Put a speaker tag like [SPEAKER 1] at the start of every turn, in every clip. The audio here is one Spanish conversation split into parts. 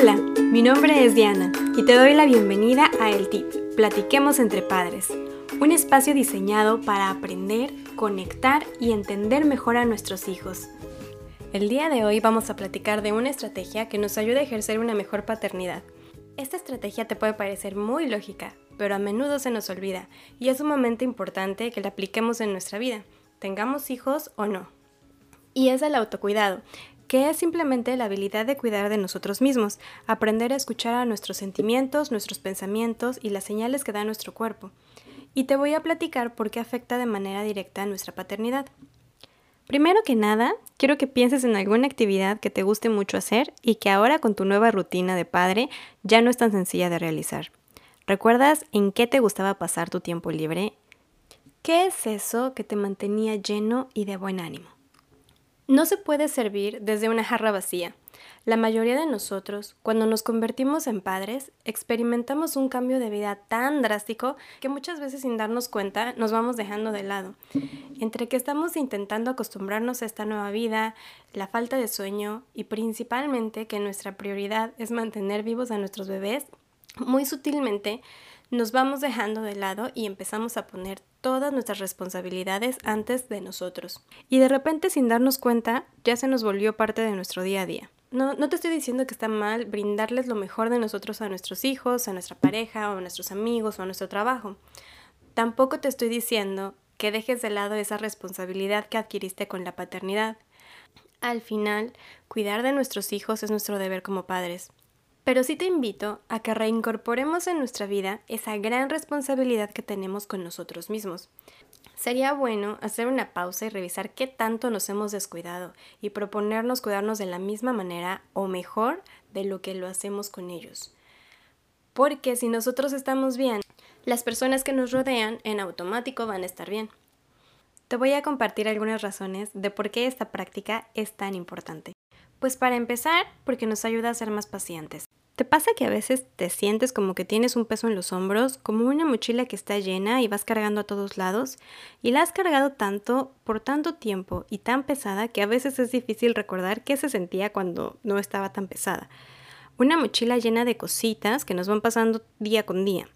[SPEAKER 1] Hola, mi nombre es Diana y te doy la bienvenida a El Tip, Platiquemos entre Padres, un espacio diseñado para aprender, conectar y entender mejor a nuestros hijos. El día de hoy vamos a platicar de una estrategia que nos ayuda a ejercer una mejor paternidad. Esta estrategia te puede parecer muy lógica, pero a menudo se nos olvida y es sumamente importante que la apliquemos en nuestra vida, tengamos hijos o no. Y es el autocuidado, que es simplemente la habilidad de cuidar de nosotros mismos, aprender a escuchar a nuestros sentimientos, nuestros pensamientos y las señales que da nuestro cuerpo. Y te voy a platicar por qué afecta de manera directa a nuestra paternidad. Primero que nada, quiero que pienses en alguna actividad que te guste mucho hacer y que ahora con tu nueva rutina de padre ya no es tan sencilla de realizar. ¿Recuerdas en qué te gustaba pasar tu tiempo libre? ¿Qué es eso que te mantenía lleno y de buen ánimo? No se puede servir desde una jarra vacía. La mayoría de nosotros, cuando nos convertimos en padres, experimentamos un cambio de vida tan drástico que muchas veces sin darnos cuenta nos vamos dejando de lado. Entre que estamos intentando acostumbrarnos a esta nueva vida, la falta de sueño y principalmente que nuestra prioridad es mantener vivos a nuestros bebés, muy sutilmente nos vamos dejando de lado y empezamos a poner todas nuestras responsabilidades antes de nosotros. Y de repente sin darnos cuenta ya se nos volvió parte de nuestro día a día. No, no te estoy diciendo que está mal brindarles lo mejor de nosotros a nuestros hijos, a nuestra pareja a nuestros amigos o a nuestro trabajo. Tampoco te estoy diciendo que dejes de lado esa responsabilidad que adquiriste con la paternidad. Al final, cuidar de nuestros hijos es nuestro deber como padres. Pero sí te invito a que reincorporemos en nuestra vida esa gran responsabilidad que tenemos con nosotros mismos. Sería bueno hacer una pausa y revisar qué tanto nos hemos descuidado y proponernos cuidarnos de la misma manera o mejor de lo que lo hacemos con ellos. Porque si nosotros estamos bien, las personas que nos rodean en automático van a estar bien. Te voy a compartir algunas razones de por qué esta práctica es tan importante. Pues para empezar, porque nos ayuda a ser más pacientes. ¿Te pasa que a veces te sientes como que tienes un peso en los hombros, como una mochila que está llena y vas cargando a todos lados? Y la has cargado tanto, por tanto tiempo y tan pesada que a veces es difícil recordar qué se sentía cuando no estaba tan pesada. Una mochila llena de cositas que nos van pasando día con día.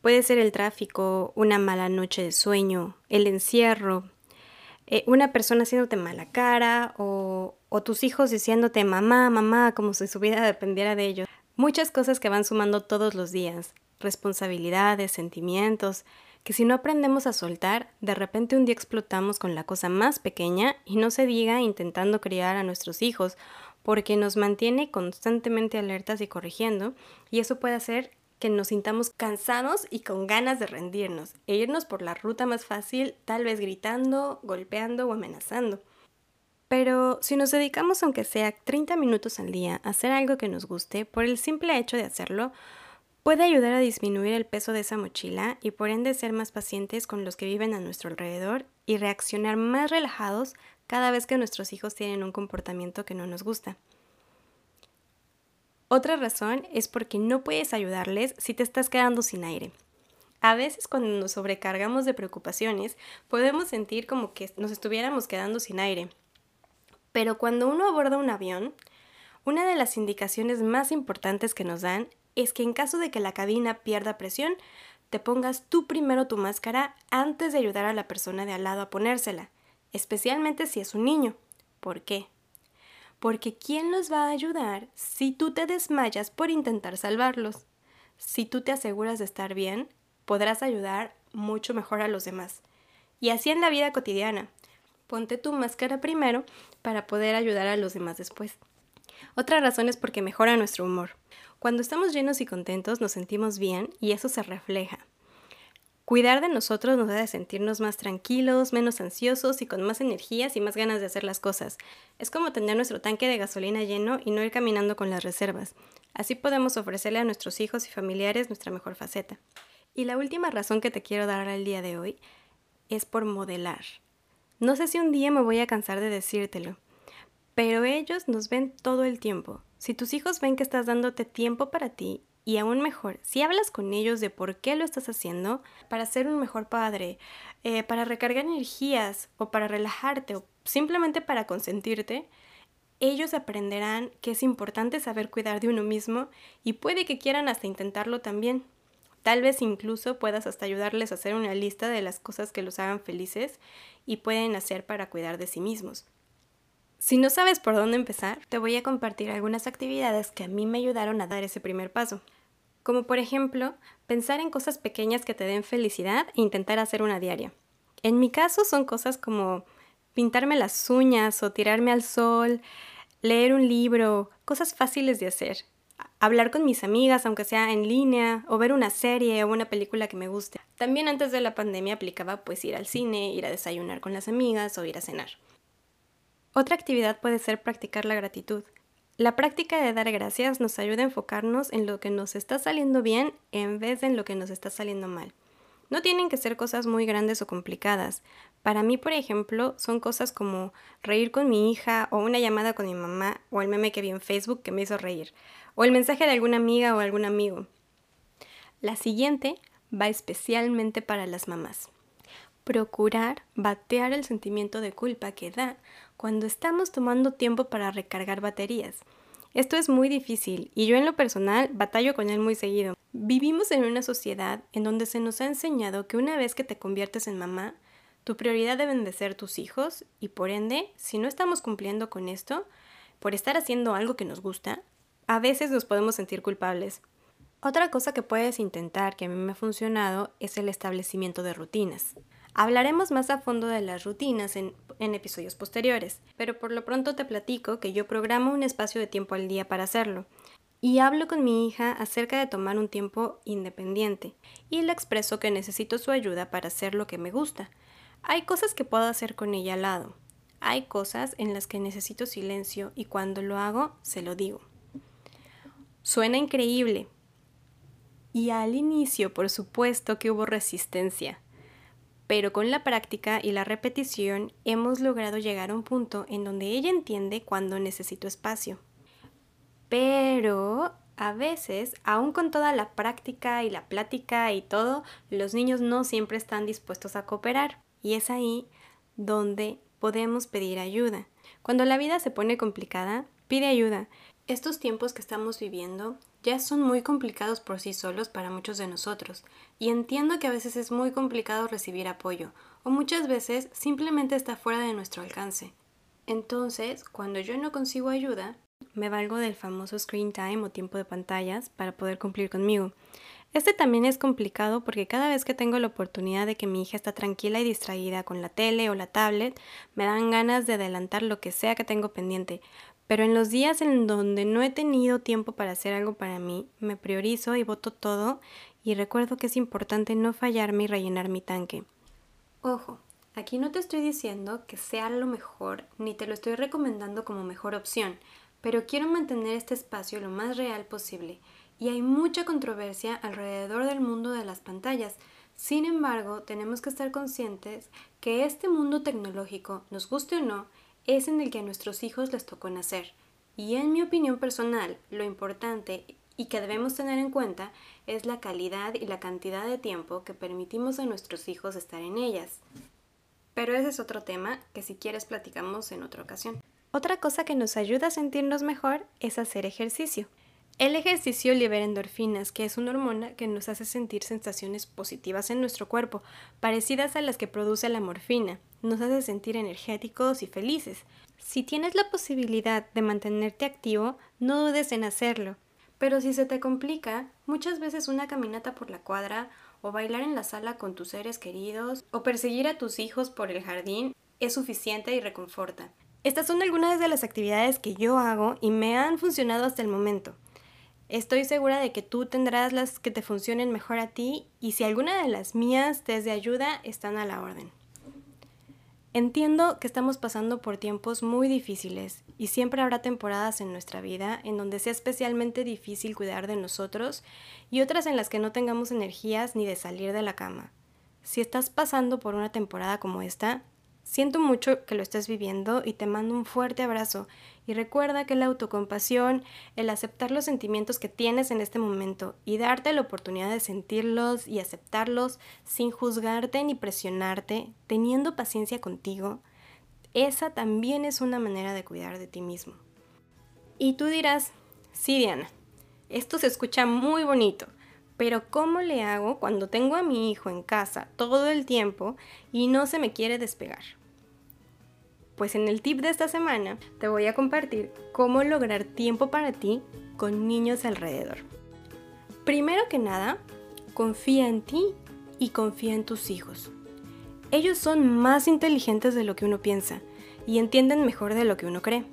[SPEAKER 1] Puede ser el tráfico, una mala noche de sueño, el encierro, eh, una persona haciéndote mala cara o, o tus hijos diciéndote mamá, mamá, como si su vida dependiera de ellos. Muchas cosas que van sumando todos los días, responsabilidades, sentimientos, que si no aprendemos a soltar, de repente un día explotamos con la cosa más pequeña y no se diga intentando criar a nuestros hijos, porque nos mantiene constantemente alertas y corrigiendo, y eso puede hacer que nos sintamos cansados y con ganas de rendirnos e irnos por la ruta más fácil, tal vez gritando, golpeando o amenazando. Pero si nos dedicamos aunque sea 30 minutos al día a hacer algo que nos guste, por el simple hecho de hacerlo, puede ayudar a disminuir el peso de esa mochila y por ende ser más pacientes con los que viven a nuestro alrededor y reaccionar más relajados cada vez que nuestros hijos tienen un comportamiento que no nos gusta. Otra razón es porque no puedes ayudarles si te estás quedando sin aire. A veces cuando nos sobrecargamos de preocupaciones podemos sentir como que nos estuviéramos quedando sin aire. Pero cuando uno aborda un avión, una de las indicaciones más importantes que nos dan es que en caso de que la cabina pierda presión, te pongas tú primero tu máscara antes de ayudar a la persona de al lado a ponérsela, especialmente si es un niño. ¿Por qué? Porque ¿quién los va a ayudar si tú te desmayas por intentar salvarlos? Si tú te aseguras de estar bien, podrás ayudar mucho mejor a los demás. Y así en la vida cotidiana. Ponte tu máscara primero para poder ayudar a los demás después. Otra razón es porque mejora nuestro humor. Cuando estamos llenos y contentos nos sentimos bien y eso se refleja. Cuidar de nosotros nos hace sentirnos más tranquilos, menos ansiosos y con más energías y más ganas de hacer las cosas. Es como tener nuestro tanque de gasolina lleno y no ir caminando con las reservas. Así podemos ofrecerle a nuestros hijos y familiares nuestra mejor faceta. Y la última razón que te quiero dar al día de hoy es por modelar. No sé si un día me voy a cansar de decírtelo, pero ellos nos ven todo el tiempo. Si tus hijos ven que estás dándote tiempo para ti y aún mejor, si hablas con ellos de por qué lo estás haciendo, para ser un mejor padre, eh, para recargar energías o para relajarte o simplemente para consentirte, ellos aprenderán que es importante saber cuidar de uno mismo y puede que quieran hasta intentarlo también. Tal vez incluso puedas hasta ayudarles a hacer una lista de las cosas que los hagan felices y pueden hacer para cuidar de sí mismos. Si no sabes por dónde empezar, te voy a compartir algunas actividades que a mí me ayudaron a dar ese primer paso. Como por ejemplo, pensar en cosas pequeñas que te den felicidad e intentar hacer una diaria. En mi caso son cosas como pintarme las uñas o tirarme al sol, leer un libro, cosas fáciles de hacer. Hablar con mis amigas, aunque sea en línea, o ver una serie o una película que me guste. También antes de la pandemia aplicaba pues ir al cine, ir a desayunar con las amigas o ir a cenar. Otra actividad puede ser practicar la gratitud. La práctica de dar gracias nos ayuda a enfocarnos en lo que nos está saliendo bien en vez de en lo que nos está saliendo mal. No tienen que ser cosas muy grandes o complicadas. Para mí, por ejemplo, son cosas como reír con mi hija o una llamada con mi mamá o el meme que vi en Facebook que me hizo reír o el mensaje de alguna amiga o algún amigo. La siguiente va especialmente para las mamás. Procurar batear el sentimiento de culpa que da cuando estamos tomando tiempo para recargar baterías. Esto es muy difícil y yo en lo personal batallo con él muy seguido. Vivimos en una sociedad en donde se nos ha enseñado que una vez que te conviertes en mamá, tu prioridad deben de ser tus hijos y por ende, si no estamos cumpliendo con esto, por estar haciendo algo que nos gusta, a veces nos podemos sentir culpables. Otra cosa que puedes intentar que a mí me ha funcionado es el establecimiento de rutinas. Hablaremos más a fondo de las rutinas en, episodios posteriores, pero por lo pronto te platico que yo programo un espacio de tiempo al día para hacerlo. Y hablo con mi hija acerca de tomar un tiempo independiente y le expreso que necesito su ayuda para hacer lo que me gusta. Hay cosas que puedo hacer con ella al lado. Hay cosas en las que necesito silencio y cuando lo hago se lo digo. Suena increíble. Y al inicio, por supuesto que hubo resistencia pero con la práctica y la repetición hemos logrado llegar a un punto en donde ella entiende cuando necesito espacio. Pero a veces, aún con toda la práctica y la plática y todo, los niños no siempre están dispuestos a cooperar. Y es ahí donde podemos pedir ayuda. Cuando la vida se pone complicada, pide ayuda. Estos tiempos que estamos viviendo ya son muy complicados por sí solos para muchos de nosotros, y entiendo que a veces es muy complicado recibir apoyo, o muchas veces simplemente está fuera de nuestro alcance. Entonces, cuando yo no consigo ayuda, me valgo del famoso screen time o tiempo de pantallas para poder cumplir conmigo. Este también es complicado porque cada vez que tengo la oportunidad de que mi hija está tranquila y distraída con la tele o la tablet, me dan ganas de adelantar lo que sea que tengo pendiente, pero en los días en donde no he tenido tiempo para hacer algo para mí, me priorizo y voto todo y recuerdo que es importante no fallarme y rellenar mi tanque. Ojo, aquí no te estoy diciendo que sea lo mejor ni te lo estoy recomendando como mejor opción, pero quiero mantener este espacio lo más real posible y hay mucha controversia alrededor del mundo de las pantallas. Sin embargo, tenemos que estar conscientes que este mundo tecnológico, nos guste o no, es en el que a nuestros hijos les tocó nacer. Y en mi opinión personal, lo importante y que debemos tener en cuenta es la calidad y la cantidad de tiempo que permitimos a nuestros hijos estar en ellas. Pero ese es otro tema que si quieres platicamos en otra ocasión. Otra cosa que nos ayuda a sentirnos mejor es hacer ejercicio. El ejercicio libera endorfinas, que es una hormona que nos hace sentir sensaciones positivas en nuestro cuerpo, parecidas a las que produce la morfina. Nos hace sentir energéticos y felices. Si tienes la posibilidad de mantenerte activo, no dudes en hacerlo. Pero si se te complica, muchas veces una caminata por la cuadra o bailar en la sala con tus seres queridos o perseguir a tus hijos por el jardín es suficiente y reconforta. Estas son algunas de las actividades que yo hago y me han funcionado hasta el momento. Estoy segura de que tú tendrás las que te funcionen mejor a ti y si alguna de las mías te es de ayuda, están a la orden. Entiendo que estamos pasando por tiempos muy difíciles y siempre habrá temporadas en nuestra vida en donde sea especialmente difícil cuidar de nosotros y otras en las que no tengamos energías ni de salir de la cama. Si estás pasando por una temporada como esta, Siento mucho que lo estés viviendo y te mando un fuerte abrazo y recuerda que la autocompasión, el aceptar los sentimientos que tienes en este momento y darte la oportunidad de sentirlos y aceptarlos sin juzgarte ni presionarte, teniendo paciencia contigo, esa también es una manera de cuidar de ti mismo. Y tú dirás, sí Diana, esto se escucha muy bonito, pero ¿cómo le hago cuando tengo a mi hijo en casa todo el tiempo y no se me quiere despegar? Pues en el tip de esta semana te voy a compartir cómo lograr tiempo para ti con niños alrededor. Primero que nada, confía en ti y confía en tus hijos. Ellos son más inteligentes de lo que uno piensa y entienden mejor de lo que uno cree.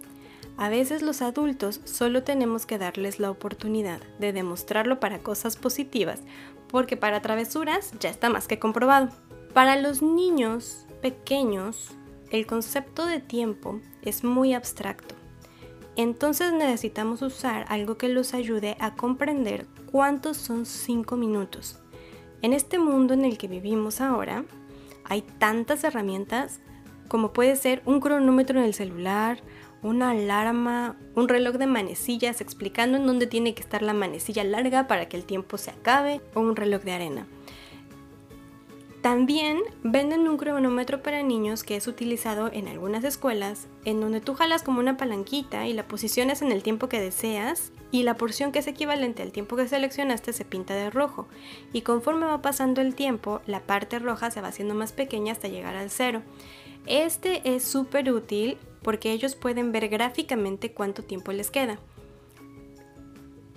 [SPEAKER 1] A veces los adultos solo tenemos que darles la oportunidad de demostrarlo para cosas positivas, porque para travesuras ya está más que comprobado. Para los niños pequeños, el concepto de tiempo es muy abstracto. Entonces necesitamos usar algo que los ayude a comprender cuántos son 5 minutos. En este mundo en el que vivimos ahora, hay tantas herramientas como puede ser un cronómetro en el celular, una alarma, un reloj de manecillas explicando en dónde tiene que estar la manecilla larga para que el tiempo se acabe, o un reloj de arena. También venden un cronómetro para niños que es utilizado en algunas escuelas, en donde tú jalas como una palanquita y la posicionas en el tiempo que deseas y la porción que es equivalente al tiempo que seleccionaste se pinta de rojo. Y conforme va pasando el tiempo, la parte roja se va haciendo más pequeña hasta llegar al cero. Este es súper útil porque ellos pueden ver gráficamente cuánto tiempo les queda.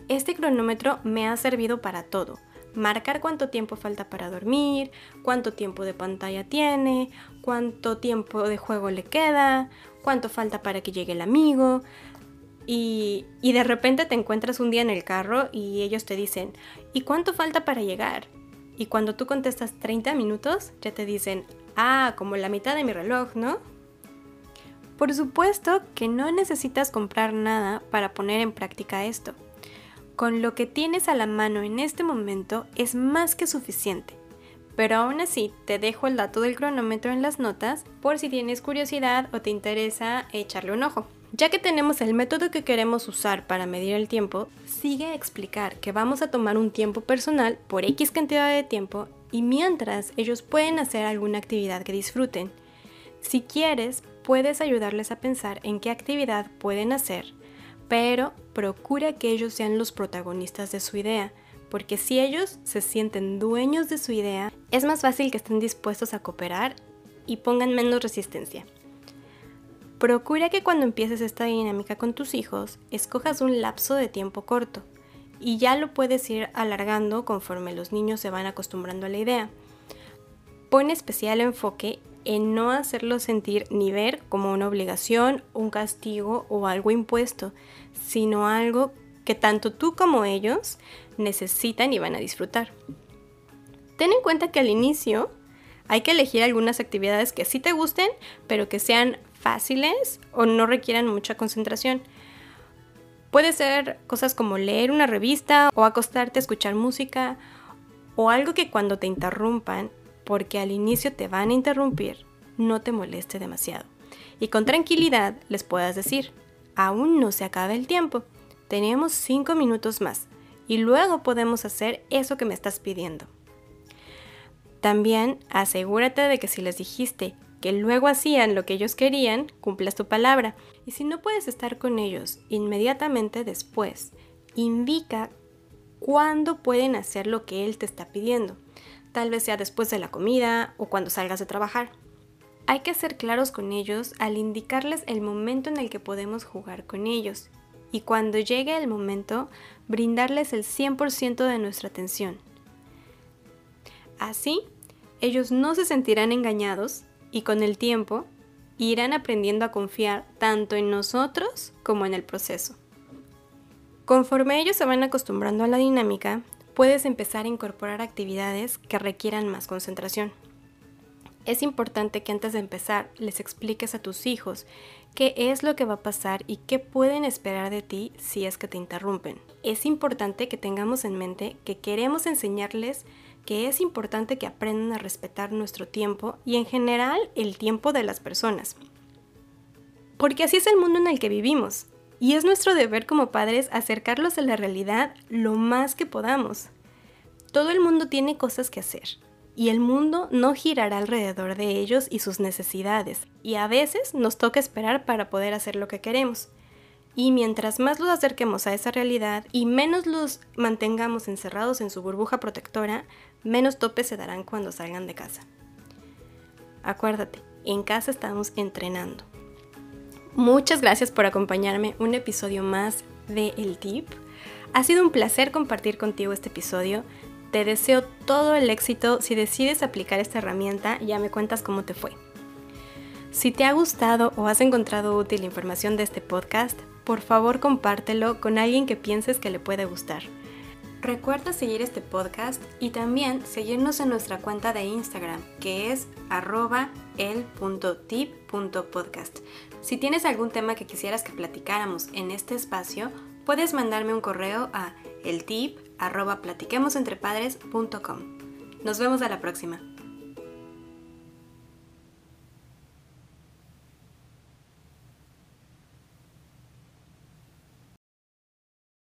[SPEAKER 1] Este cronómetro me ha servido para todo marcar cuánto tiempo falta para dormir, cuánto tiempo de pantalla tiene, cuánto tiempo de juego le queda, cuánto falta para que llegue el amigo. Y, de repente te encuentras un día en el carro y ellos te dicen, ¿y cuánto falta para llegar? Y cuando tú contestas 30 minutos, ya te dicen, ah, como la mitad de mi reloj, ¿no? Por supuesto que no necesitas comprar nada para poner en práctica esto con lo que tienes a la mano en este momento es más que suficiente. Pero aún así, te dejo el dato del cronómetro en las notas por si tienes curiosidad o te interesa echarle un ojo. Ya que tenemos el método que queremos usar para medir el tiempo, sigue explicar que vamos a tomar un tiempo personal por X cantidad de tiempo y mientras ellos pueden hacer alguna actividad que disfruten. Si quieres, puedes ayudarles a pensar en qué actividad pueden hacer pero procura que ellos sean los protagonistas de su idea, porque si ellos se sienten dueños de su idea, es más fácil que estén dispuestos a cooperar y pongan menos resistencia. Procura que cuando empieces esta dinámica con tus hijos, escojas un lapso de tiempo corto y ya lo puedes ir alargando conforme los niños se van acostumbrando a la idea. Pon especial enfoque en no hacerlo sentir ni ver como una obligación, un castigo o algo impuesto, sino algo que tanto tú como ellos necesitan y van a disfrutar. Ten en cuenta que al inicio hay que elegir algunas actividades que sí te gusten, pero que sean fáciles o no requieran mucha concentración. Puede ser cosas como leer una revista o acostarte a escuchar música o algo que cuando te interrumpan porque al inicio te van a interrumpir, no te moleste demasiado. Y con tranquilidad les puedas decir, aún no se acaba el tiempo, tenemos 5 minutos más y luego podemos hacer eso que me estás pidiendo. También asegúrate de que si les dijiste que luego hacían lo que ellos querían, cumplas tu palabra. Y si no puedes estar con ellos inmediatamente después, indica cuándo pueden hacer lo que él te está pidiendo tal vez sea después de la comida o cuando salgas de trabajar. Hay que ser claros con ellos al indicarles el momento en el que podemos jugar con ellos y cuando llegue el momento brindarles el 100% de nuestra atención. Así, ellos no se sentirán engañados y con el tiempo irán aprendiendo a confiar tanto en nosotros como en el proceso. Conforme ellos se van acostumbrando a la dinámica, puedes empezar a incorporar actividades que requieran más concentración. Es importante que antes de empezar les expliques a tus hijos qué es lo que va a pasar y qué pueden esperar de ti si es que te interrumpen. Es importante que tengamos en mente que queremos enseñarles que es importante que aprendan a respetar nuestro tiempo y en general el tiempo de las personas. Porque así es el mundo en el que vivimos. Y es nuestro deber como padres acercarlos a la realidad lo más que podamos. Todo el mundo tiene cosas que hacer y el mundo no girará alrededor de ellos y sus necesidades, y a veces nos toca esperar para poder hacer lo que queremos. Y mientras más los acerquemos a esa realidad y menos los mantengamos encerrados en su burbuja protectora, menos topes se darán cuando salgan de casa. Acuérdate, en casa estamos entrenando. Muchas gracias por acompañarme un episodio más de El Tip. Ha sido un placer compartir contigo este episodio. Te deseo todo el éxito. Si decides aplicar esta herramienta, ya me cuentas cómo te fue. Si te ha gustado o has encontrado útil la información de este podcast, por favor compártelo con alguien que pienses que le puede gustar. Recuerda seguir este podcast y también seguirnos en nuestra cuenta de Instagram, que es arroba el.tip.podcast. Si tienes algún tema que quisieras que platicáramos en este espacio, puedes mandarme un correo a eltip.platiquemosentrepadres.com. Nos vemos a la próxima.